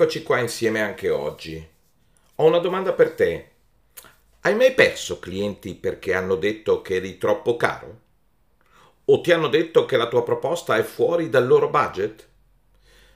Eccoci qua insieme anche oggi. Ho una domanda per te. Hai mai perso clienti perché hanno detto che eri troppo caro? O ti hanno detto che la tua proposta è fuori dal loro budget?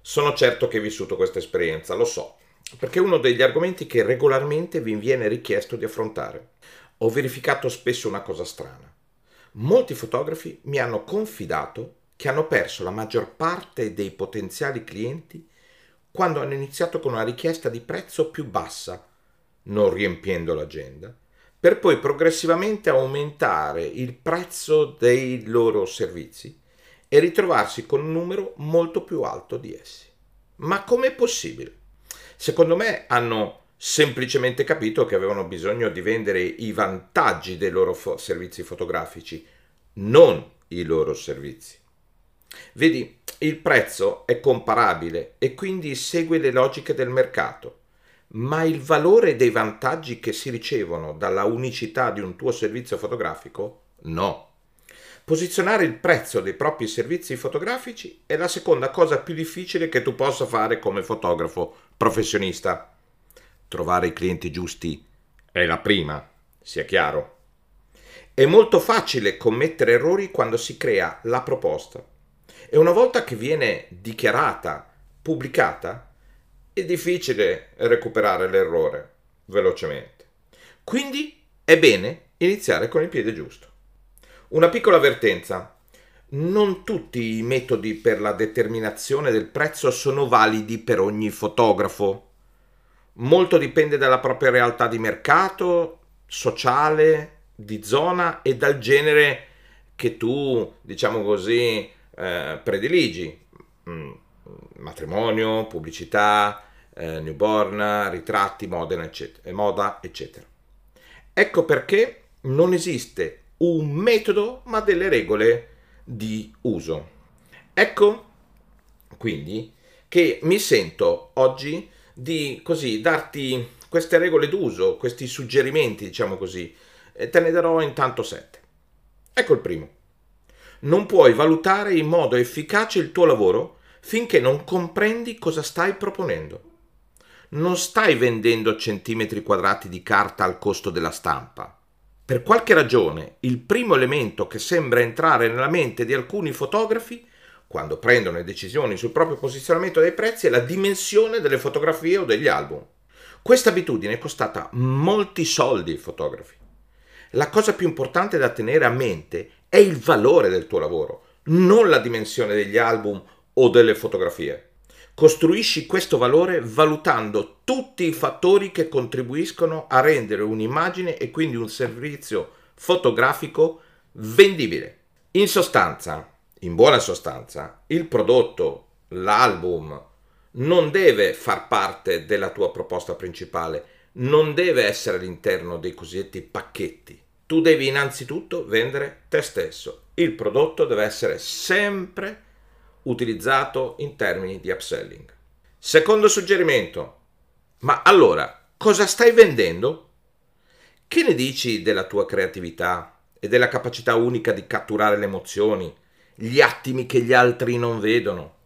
Sono certo che hai vissuto questa esperienza, lo so, perché è uno degli argomenti che regolarmente vi viene richiesto di affrontare. Ho verificato spesso una cosa strana. Molti fotografi mi hanno confidato che hanno perso la maggior parte dei potenziali clienti quando hanno iniziato con una richiesta di prezzo più bassa, non riempiendo l'agenda, per poi progressivamente aumentare il prezzo dei loro servizi e ritrovarsi con un numero molto più alto di essi. Ma com'è possibile? Secondo me hanno semplicemente capito che avevano bisogno di vendere i vantaggi dei loro fo- servizi fotografici, non i loro servizi. Vedi, il prezzo è comparabile e quindi segue le logiche del mercato, ma il valore dei vantaggi che si ricevono dalla unicità di un tuo servizio fotografico no. Posizionare il prezzo dei propri servizi fotografici è la seconda cosa più difficile che tu possa fare come fotografo professionista. Trovare i clienti giusti è la prima, sia chiaro. È molto facile commettere errori quando si crea la proposta e una volta che viene dichiarata, pubblicata, è difficile recuperare l'errore velocemente. Quindi è bene iniziare con il piede giusto. Una piccola avvertenza. Non tutti i metodi per la determinazione del prezzo sono validi per ogni fotografo. Molto dipende dalla propria realtà di mercato, sociale, di zona e dal genere che tu, diciamo così, eh, prediligi. Mm, matrimonio, pubblicità, eh, newborn, ritratti, moda eccetera, moda, eccetera. Ecco perché non esiste un metodo, ma delle regole di uso. Ecco quindi che mi sento oggi di così darti queste regole d'uso, questi suggerimenti, diciamo così, te ne darò intanto sette. Ecco il primo non puoi valutare in modo efficace il tuo lavoro finché non comprendi cosa stai proponendo. Non stai vendendo centimetri quadrati di carta al costo della stampa. Per qualche ragione, il primo elemento che sembra entrare nella mente di alcuni fotografi quando prendono le decisioni sul proprio posizionamento dei prezzi è la dimensione delle fotografie o degli album. Questa abitudine è costata molti soldi ai fotografi. La cosa più importante da tenere a mente è il valore del tuo lavoro, non la dimensione degli album o delle fotografie. Costruisci questo valore valutando tutti i fattori che contribuiscono a rendere un'immagine e quindi un servizio fotografico vendibile. In sostanza, in buona sostanza, il prodotto, l'album, non deve far parte della tua proposta principale, non deve essere all'interno dei cosiddetti pacchetti tu devi innanzitutto vendere te stesso. Il prodotto deve essere sempre utilizzato in termini di upselling. Secondo suggerimento, ma allora cosa stai vendendo? Che ne dici della tua creatività e della capacità unica di catturare le emozioni, gli attimi che gli altri non vedono?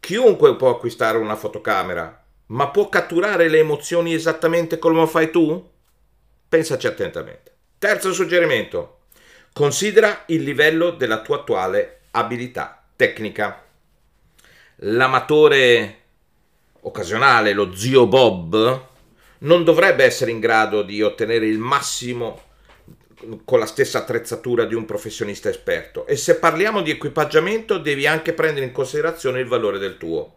Chiunque può acquistare una fotocamera, ma può catturare le emozioni esattamente come fai tu? Pensaci attentamente. Terzo suggerimento. Considera il livello della tua attuale abilità tecnica. L'amatore occasionale, lo zio Bob, non dovrebbe essere in grado di ottenere il massimo con la stessa attrezzatura di un professionista esperto e se parliamo di equipaggiamento devi anche prendere in considerazione il valore del tuo.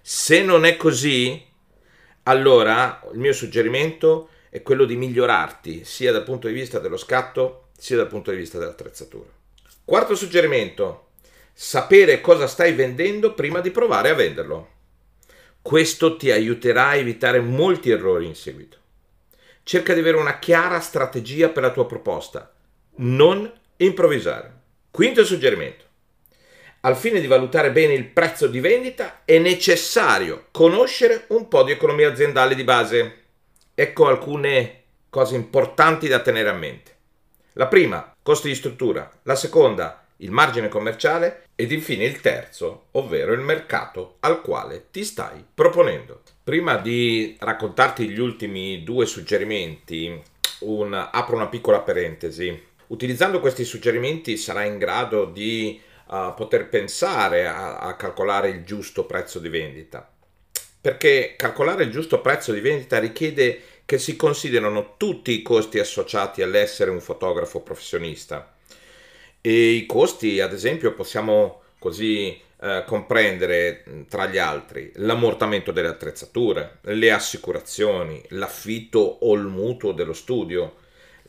Se non è così, allora il mio suggerimento è quello di migliorarti sia dal punto di vista dello scatto sia dal punto di vista dell'attrezzatura. Quarto suggerimento, sapere cosa stai vendendo prima di provare a venderlo. Questo ti aiuterà a evitare molti errori in seguito. Cerca di avere una chiara strategia per la tua proposta, non improvvisare. Quinto suggerimento. Al fine di valutare bene il prezzo di vendita è necessario conoscere un po' di economia aziendale di base. Ecco alcune cose importanti da tenere a mente. La prima, costi di struttura. La seconda, il margine commerciale ed infine il terzo, ovvero il mercato al quale ti stai proponendo. Prima di raccontarti gli ultimi due suggerimenti, un, apro una piccola parentesi. Utilizzando questi suggerimenti sarai in grado di uh, poter pensare a, a calcolare il giusto prezzo di vendita. Perché calcolare il giusto prezzo di vendita richiede che si considerano tutti i costi associati all'essere un fotografo professionista. E i costi, ad esempio, possiamo così eh, comprendere tra gli altri l'ammortamento delle attrezzature, le assicurazioni, l'affitto o il mutuo dello studio,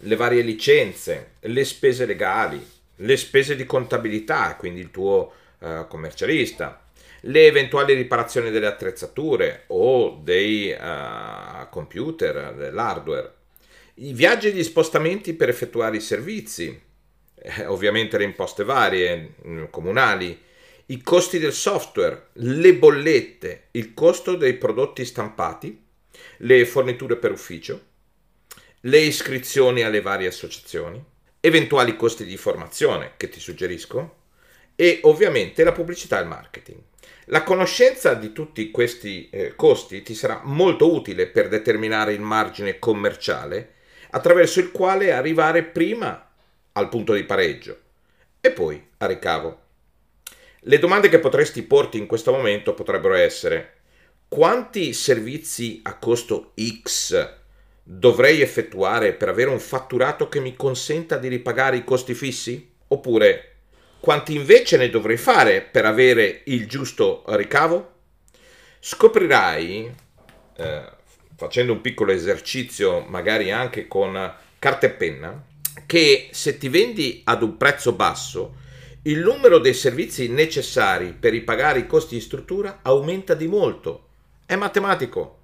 le varie licenze, le spese legali, le spese di contabilità, quindi il tuo eh, commercialista, le eventuali riparazioni delle attrezzature o dei uh, computer, dell'hardware, i viaggi e gli spostamenti per effettuare i servizi, eh, ovviamente le imposte varie, mm, comunali, i costi del software, le bollette, il costo dei prodotti stampati, le forniture per ufficio, le iscrizioni alle varie associazioni, eventuali costi di formazione che ti suggerisco e ovviamente la pubblicità e il marketing. La conoscenza di tutti questi eh, costi ti sarà molto utile per determinare il margine commerciale attraverso il quale arrivare prima al punto di pareggio e poi a ricavo. Le domande che potresti porti in questo momento potrebbero essere quanti servizi a costo X dovrei effettuare per avere un fatturato che mi consenta di ripagare i costi fissi? Oppure quanti invece ne dovrei fare per avere il giusto ricavo? Scoprirai, eh, facendo un piccolo esercizio, magari anche con carta e penna, che se ti vendi ad un prezzo basso, il numero dei servizi necessari per ripagare i costi di struttura aumenta di molto. È matematico.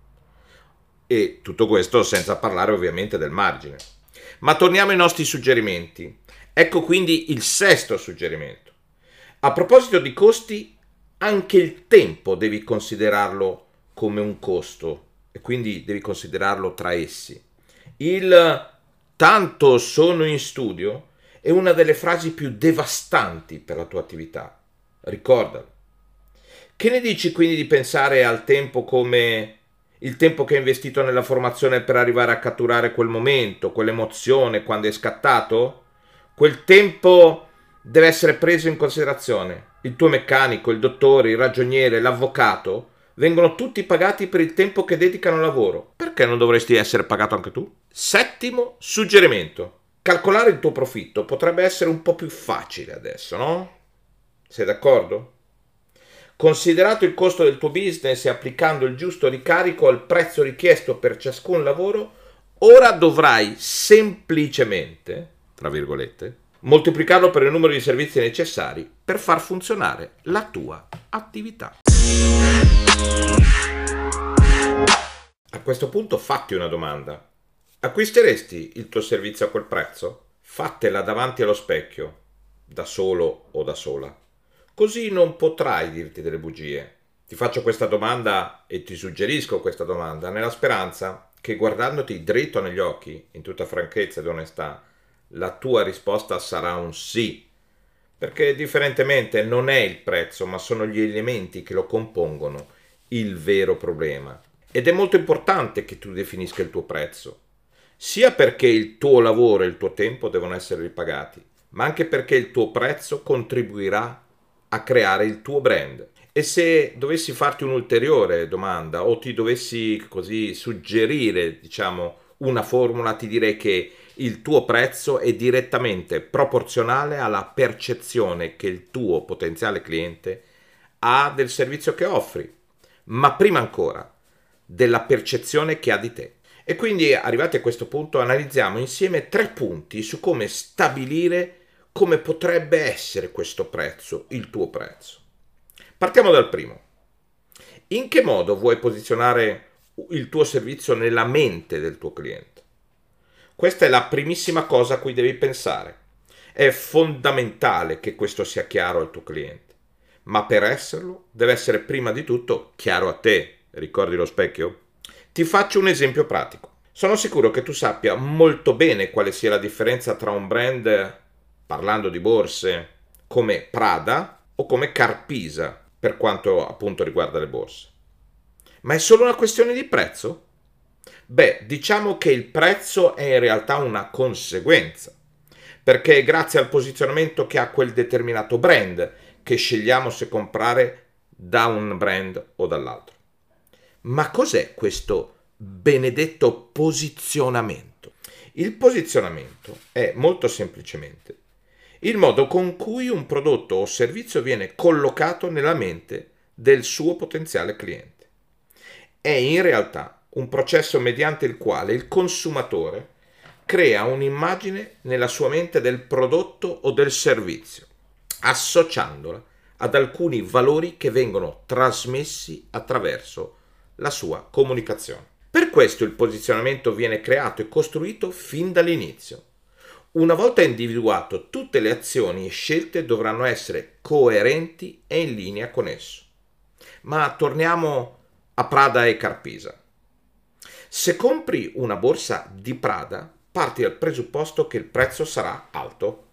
E tutto questo senza parlare ovviamente del margine. Ma torniamo ai nostri suggerimenti. Ecco quindi il sesto suggerimento. A proposito di costi, anche il tempo devi considerarlo come un costo e quindi devi considerarlo tra essi. Il tanto sono in studio è una delle frasi più devastanti per la tua attività. Ricordalo. Che ne dici quindi di pensare al tempo come il tempo che hai investito nella formazione per arrivare a catturare quel momento, quell'emozione quando è scattato? Quel tempo deve essere preso in considerazione. Il tuo meccanico, il dottore, il ragioniere, l'avvocato vengono tutti pagati per il tempo che dedicano al lavoro. Perché non dovresti essere pagato anche tu? Settimo suggerimento. Calcolare il tuo profitto potrebbe essere un po' più facile adesso, no? Sei d'accordo? Considerato il costo del tuo business e applicando il giusto ricarico al prezzo richiesto per ciascun lavoro, ora dovrai semplicemente, tra virgolette, moltiplicarlo per il numero di servizi necessari per far funzionare la tua attività. A questo punto fatti una domanda. Acquisteresti il tuo servizio a quel prezzo? Fatela davanti allo specchio, da solo o da sola. Così non potrai dirti delle bugie. Ti faccio questa domanda e ti suggerisco questa domanda nella speranza che guardandoti dritto negli occhi, in tutta franchezza ed onestà, la tua risposta sarà un sì. Perché differentemente non è il prezzo, ma sono gli elementi che lo compongono il vero problema. Ed è molto importante che tu definisca il tuo prezzo, sia perché il tuo lavoro e il tuo tempo devono essere ripagati, ma anche perché il tuo prezzo contribuirà a creare il tuo brand. E se dovessi farti un'ulteriore domanda o ti dovessi così suggerire, diciamo, una formula, ti direi che il tuo prezzo è direttamente proporzionale alla percezione che il tuo potenziale cliente ha del servizio che offri, ma prima ancora della percezione che ha di te. E quindi arrivati a questo punto analizziamo insieme tre punti su come stabilire come potrebbe essere questo prezzo, il tuo prezzo. Partiamo dal primo. In che modo vuoi posizionare il tuo servizio nella mente del tuo cliente? Questa è la primissima cosa a cui devi pensare. È fondamentale che questo sia chiaro al tuo cliente, ma per esserlo deve essere prima di tutto chiaro a te. Ricordi lo specchio? Ti faccio un esempio pratico. Sono sicuro che tu sappia molto bene quale sia la differenza tra un brand parlando di borse, come Prada o come Carpisa per quanto appunto riguarda le borse. Ma è solo una questione di prezzo? Beh, diciamo che il prezzo è in realtà una conseguenza, perché è grazie al posizionamento che ha quel determinato brand che scegliamo se comprare da un brand o dall'altro. Ma cos'è questo benedetto posizionamento? Il posizionamento è molto semplicemente il modo con cui un prodotto o servizio viene collocato nella mente del suo potenziale cliente. È in realtà un processo mediante il quale il consumatore crea un'immagine nella sua mente del prodotto o del servizio, associandola ad alcuni valori che vengono trasmessi attraverso la sua comunicazione. Per questo il posizionamento viene creato e costruito fin dall'inizio una volta individuato, tutte le azioni e scelte dovranno essere coerenti e in linea con esso. Ma torniamo a Prada e Carpisa. Se compri una borsa di Prada, parti dal presupposto che il prezzo sarà alto,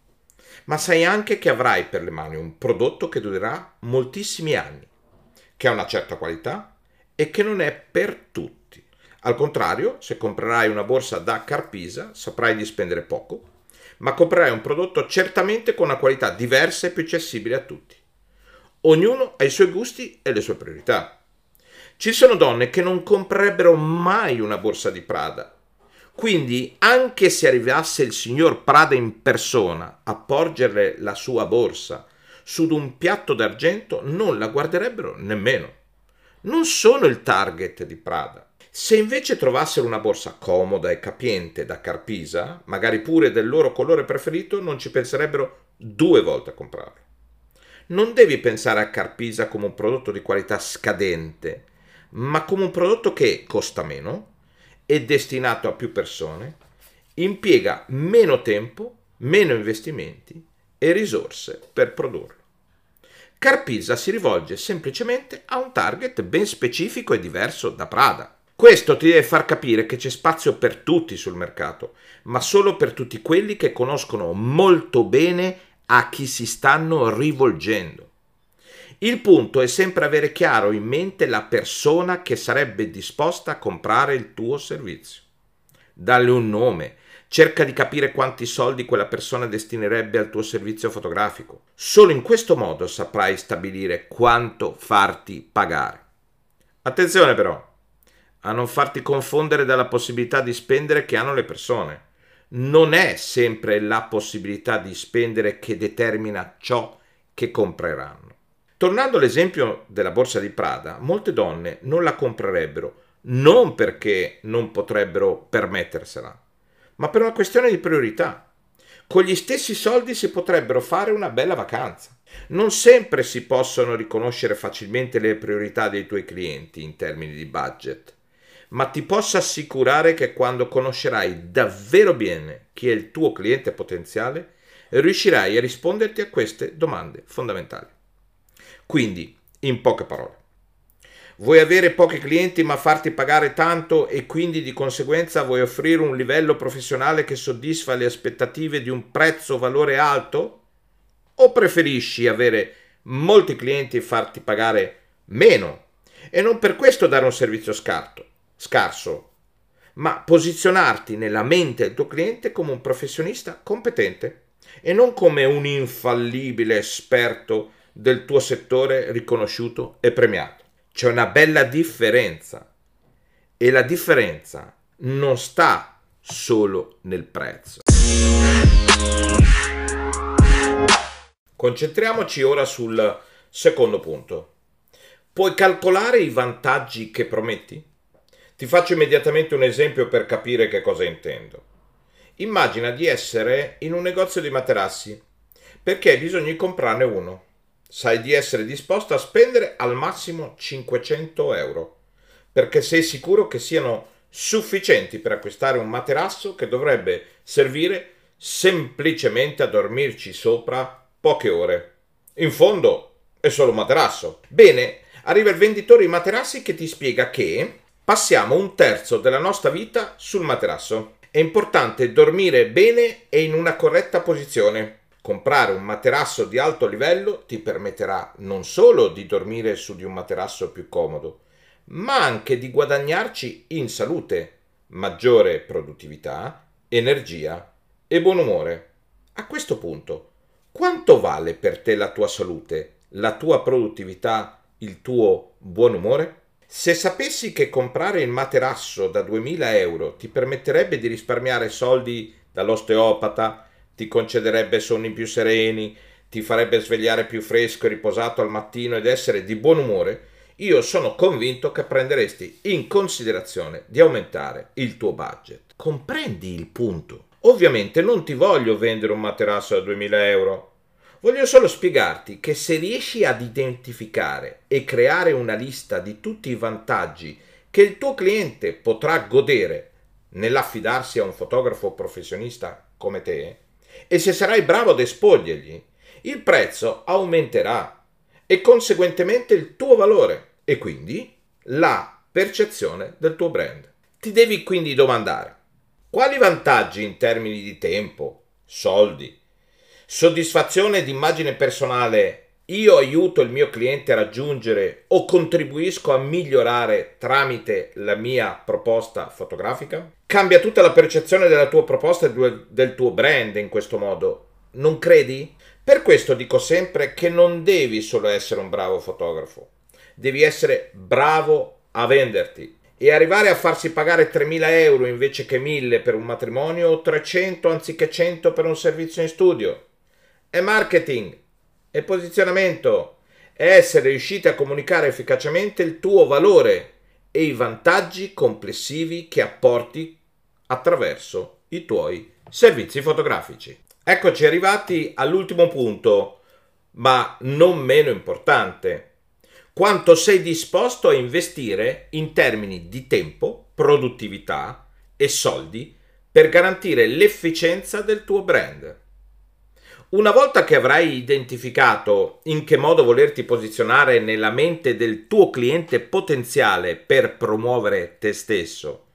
ma sai anche che avrai per le mani un prodotto che durerà moltissimi anni, che ha una certa qualità e che non è per tutti. Al contrario, se comprerai una borsa da Carpisa, saprai di spendere poco ma comprerai un prodotto certamente con una qualità diversa e più accessibile a tutti. Ognuno ha i suoi gusti e le sue priorità. Ci sono donne che non comprerebbero mai una borsa di Prada. Quindi, anche se arrivasse il signor Prada in persona a porgerle la sua borsa su un piatto d'argento, non la guarderebbero nemmeno. Non sono il target di Prada. Se invece trovassero una borsa comoda e capiente da Carpisa, magari pure del loro colore preferito, non ci penserebbero due volte a comprarlo. Non devi pensare a Carpisa come un prodotto di qualità scadente, ma come un prodotto che costa meno, è destinato a più persone, impiega meno tempo, meno investimenti e risorse per produrlo. Carpisa si rivolge semplicemente a un target ben specifico e diverso da Prada. Questo ti deve far capire che c'è spazio per tutti sul mercato, ma solo per tutti quelli che conoscono molto bene a chi si stanno rivolgendo. Il punto è sempre avere chiaro in mente la persona che sarebbe disposta a comprare il tuo servizio. Dalle un nome, cerca di capire quanti soldi quella persona destinerebbe al tuo servizio fotografico. Solo in questo modo saprai stabilire quanto farti pagare. Attenzione però, a non farti confondere dalla possibilità di spendere che hanno le persone. Non è sempre la possibilità di spendere che determina ciò che compreranno. Tornando all'esempio della borsa di Prada, molte donne non la comprerebbero non perché non potrebbero permettersela, ma per una questione di priorità. Con gli stessi soldi si potrebbero fare una bella vacanza. Non sempre si possono riconoscere facilmente le priorità dei tuoi clienti in termini di budget ma ti posso assicurare che quando conoscerai davvero bene chi è il tuo cliente potenziale, riuscirai a risponderti a queste domande fondamentali. Quindi, in poche parole, vuoi avere pochi clienti ma farti pagare tanto e quindi di conseguenza vuoi offrire un livello professionale che soddisfa le aspettative di un prezzo-valore alto? O preferisci avere molti clienti e farti pagare meno e non per questo dare un servizio scarto? scarso, ma posizionarti nella mente del tuo cliente come un professionista competente e non come un infallibile esperto del tuo settore riconosciuto e premiato. C'è una bella differenza e la differenza non sta solo nel prezzo. Concentriamoci ora sul secondo punto. Puoi calcolare i vantaggi che prometti? Ti faccio immediatamente un esempio per capire che cosa intendo. Immagina di essere in un negozio di materassi perché hai bisogno di comprarne uno. Sai di essere disposto a spendere al massimo 500 euro perché sei sicuro che siano sufficienti per acquistare un materasso che dovrebbe servire semplicemente a dormirci sopra poche ore. In fondo è solo un materasso. Bene, arriva il venditore di materassi che ti spiega che Passiamo un terzo della nostra vita sul materasso. È importante dormire bene e in una corretta posizione. Comprare un materasso di alto livello ti permetterà non solo di dormire su di un materasso più comodo, ma anche di guadagnarci in salute, maggiore produttività, energia e buon umore. A questo punto, quanto vale per te la tua salute, la tua produttività, il tuo buon umore? Se sapessi che comprare il materasso da 2000 euro ti permetterebbe di risparmiare soldi dall'osteopata, ti concederebbe sonni più sereni, ti farebbe svegliare più fresco e riposato al mattino ed essere di buon umore, io sono convinto che prenderesti in considerazione di aumentare il tuo budget. Comprendi il punto? Ovviamente non ti voglio vendere un materasso da 2000 euro. Voglio solo spiegarti che se riesci ad identificare e creare una lista di tutti i vantaggi che il tuo cliente potrà godere nell'affidarsi a un fotografo professionista come te, e se sarai bravo ad esporgergli, il prezzo aumenterà e conseguentemente il tuo valore e quindi la percezione del tuo brand. Ti devi quindi domandare quali vantaggi in termini di tempo, soldi, soddisfazione di immagine personale io aiuto il mio cliente a raggiungere o contribuisco a migliorare tramite la mia proposta fotografica? Cambia tutta la percezione della tua proposta e del tuo brand in questo modo, non credi? Per questo dico sempre che non devi solo essere un bravo fotografo, devi essere bravo a venderti e arrivare a farsi pagare 3.000 euro invece che 1.000 per un matrimonio o 300 anziché 100 per un servizio in studio. È marketing e posizionamento è essere riusciti a comunicare efficacemente il tuo valore e i vantaggi complessivi che apporti attraverso i tuoi servizi fotografici. Eccoci arrivati all'ultimo punto, ma non meno importante. Quanto sei disposto a investire in termini di tempo, produttività e soldi per garantire l'efficienza del tuo brand. Una volta che avrai identificato in che modo volerti posizionare nella mente del tuo cliente potenziale per promuovere te stesso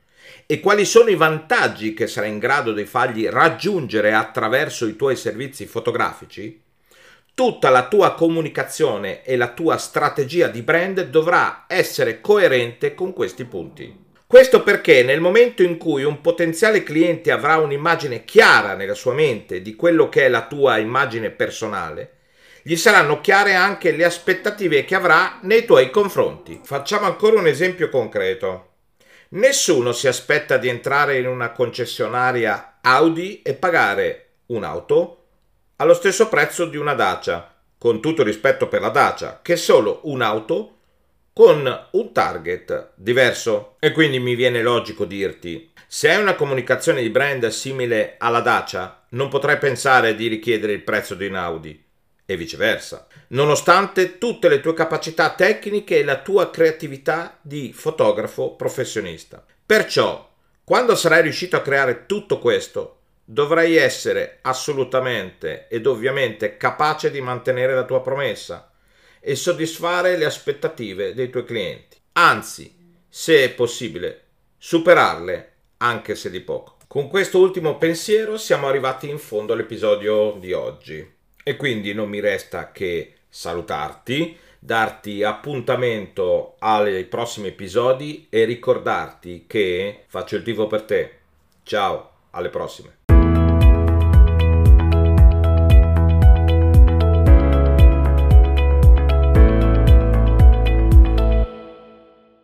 e quali sono i vantaggi che sarai in grado di fargli raggiungere attraverso i tuoi servizi fotografici, tutta la tua comunicazione e la tua strategia di brand dovrà essere coerente con questi punti. Questo perché nel momento in cui un potenziale cliente avrà un'immagine chiara nella sua mente di quello che è la tua immagine personale, gli saranno chiare anche le aspettative che avrà nei tuoi confronti. Facciamo ancora un esempio concreto. Nessuno si aspetta di entrare in una concessionaria Audi e pagare un'auto allo stesso prezzo di una Dacia, con tutto rispetto per la Dacia, che solo un'auto con un target diverso. E quindi mi viene logico dirti, se hai una comunicazione di brand simile alla Dacia, non potrai pensare di richiedere il prezzo di un Audi e viceversa, nonostante tutte le tue capacità tecniche e la tua creatività di fotografo professionista. Perciò, quando sarai riuscito a creare tutto questo, dovrai essere assolutamente ed ovviamente capace di mantenere la tua promessa e soddisfare le aspettative dei tuoi clienti. Anzi, se è possibile, superarle anche se di poco. Con questo ultimo pensiero siamo arrivati in fondo all'episodio di oggi e quindi non mi resta che salutarti, darti appuntamento ai prossimi episodi e ricordarti che faccio il tifo per te. Ciao, alle prossime.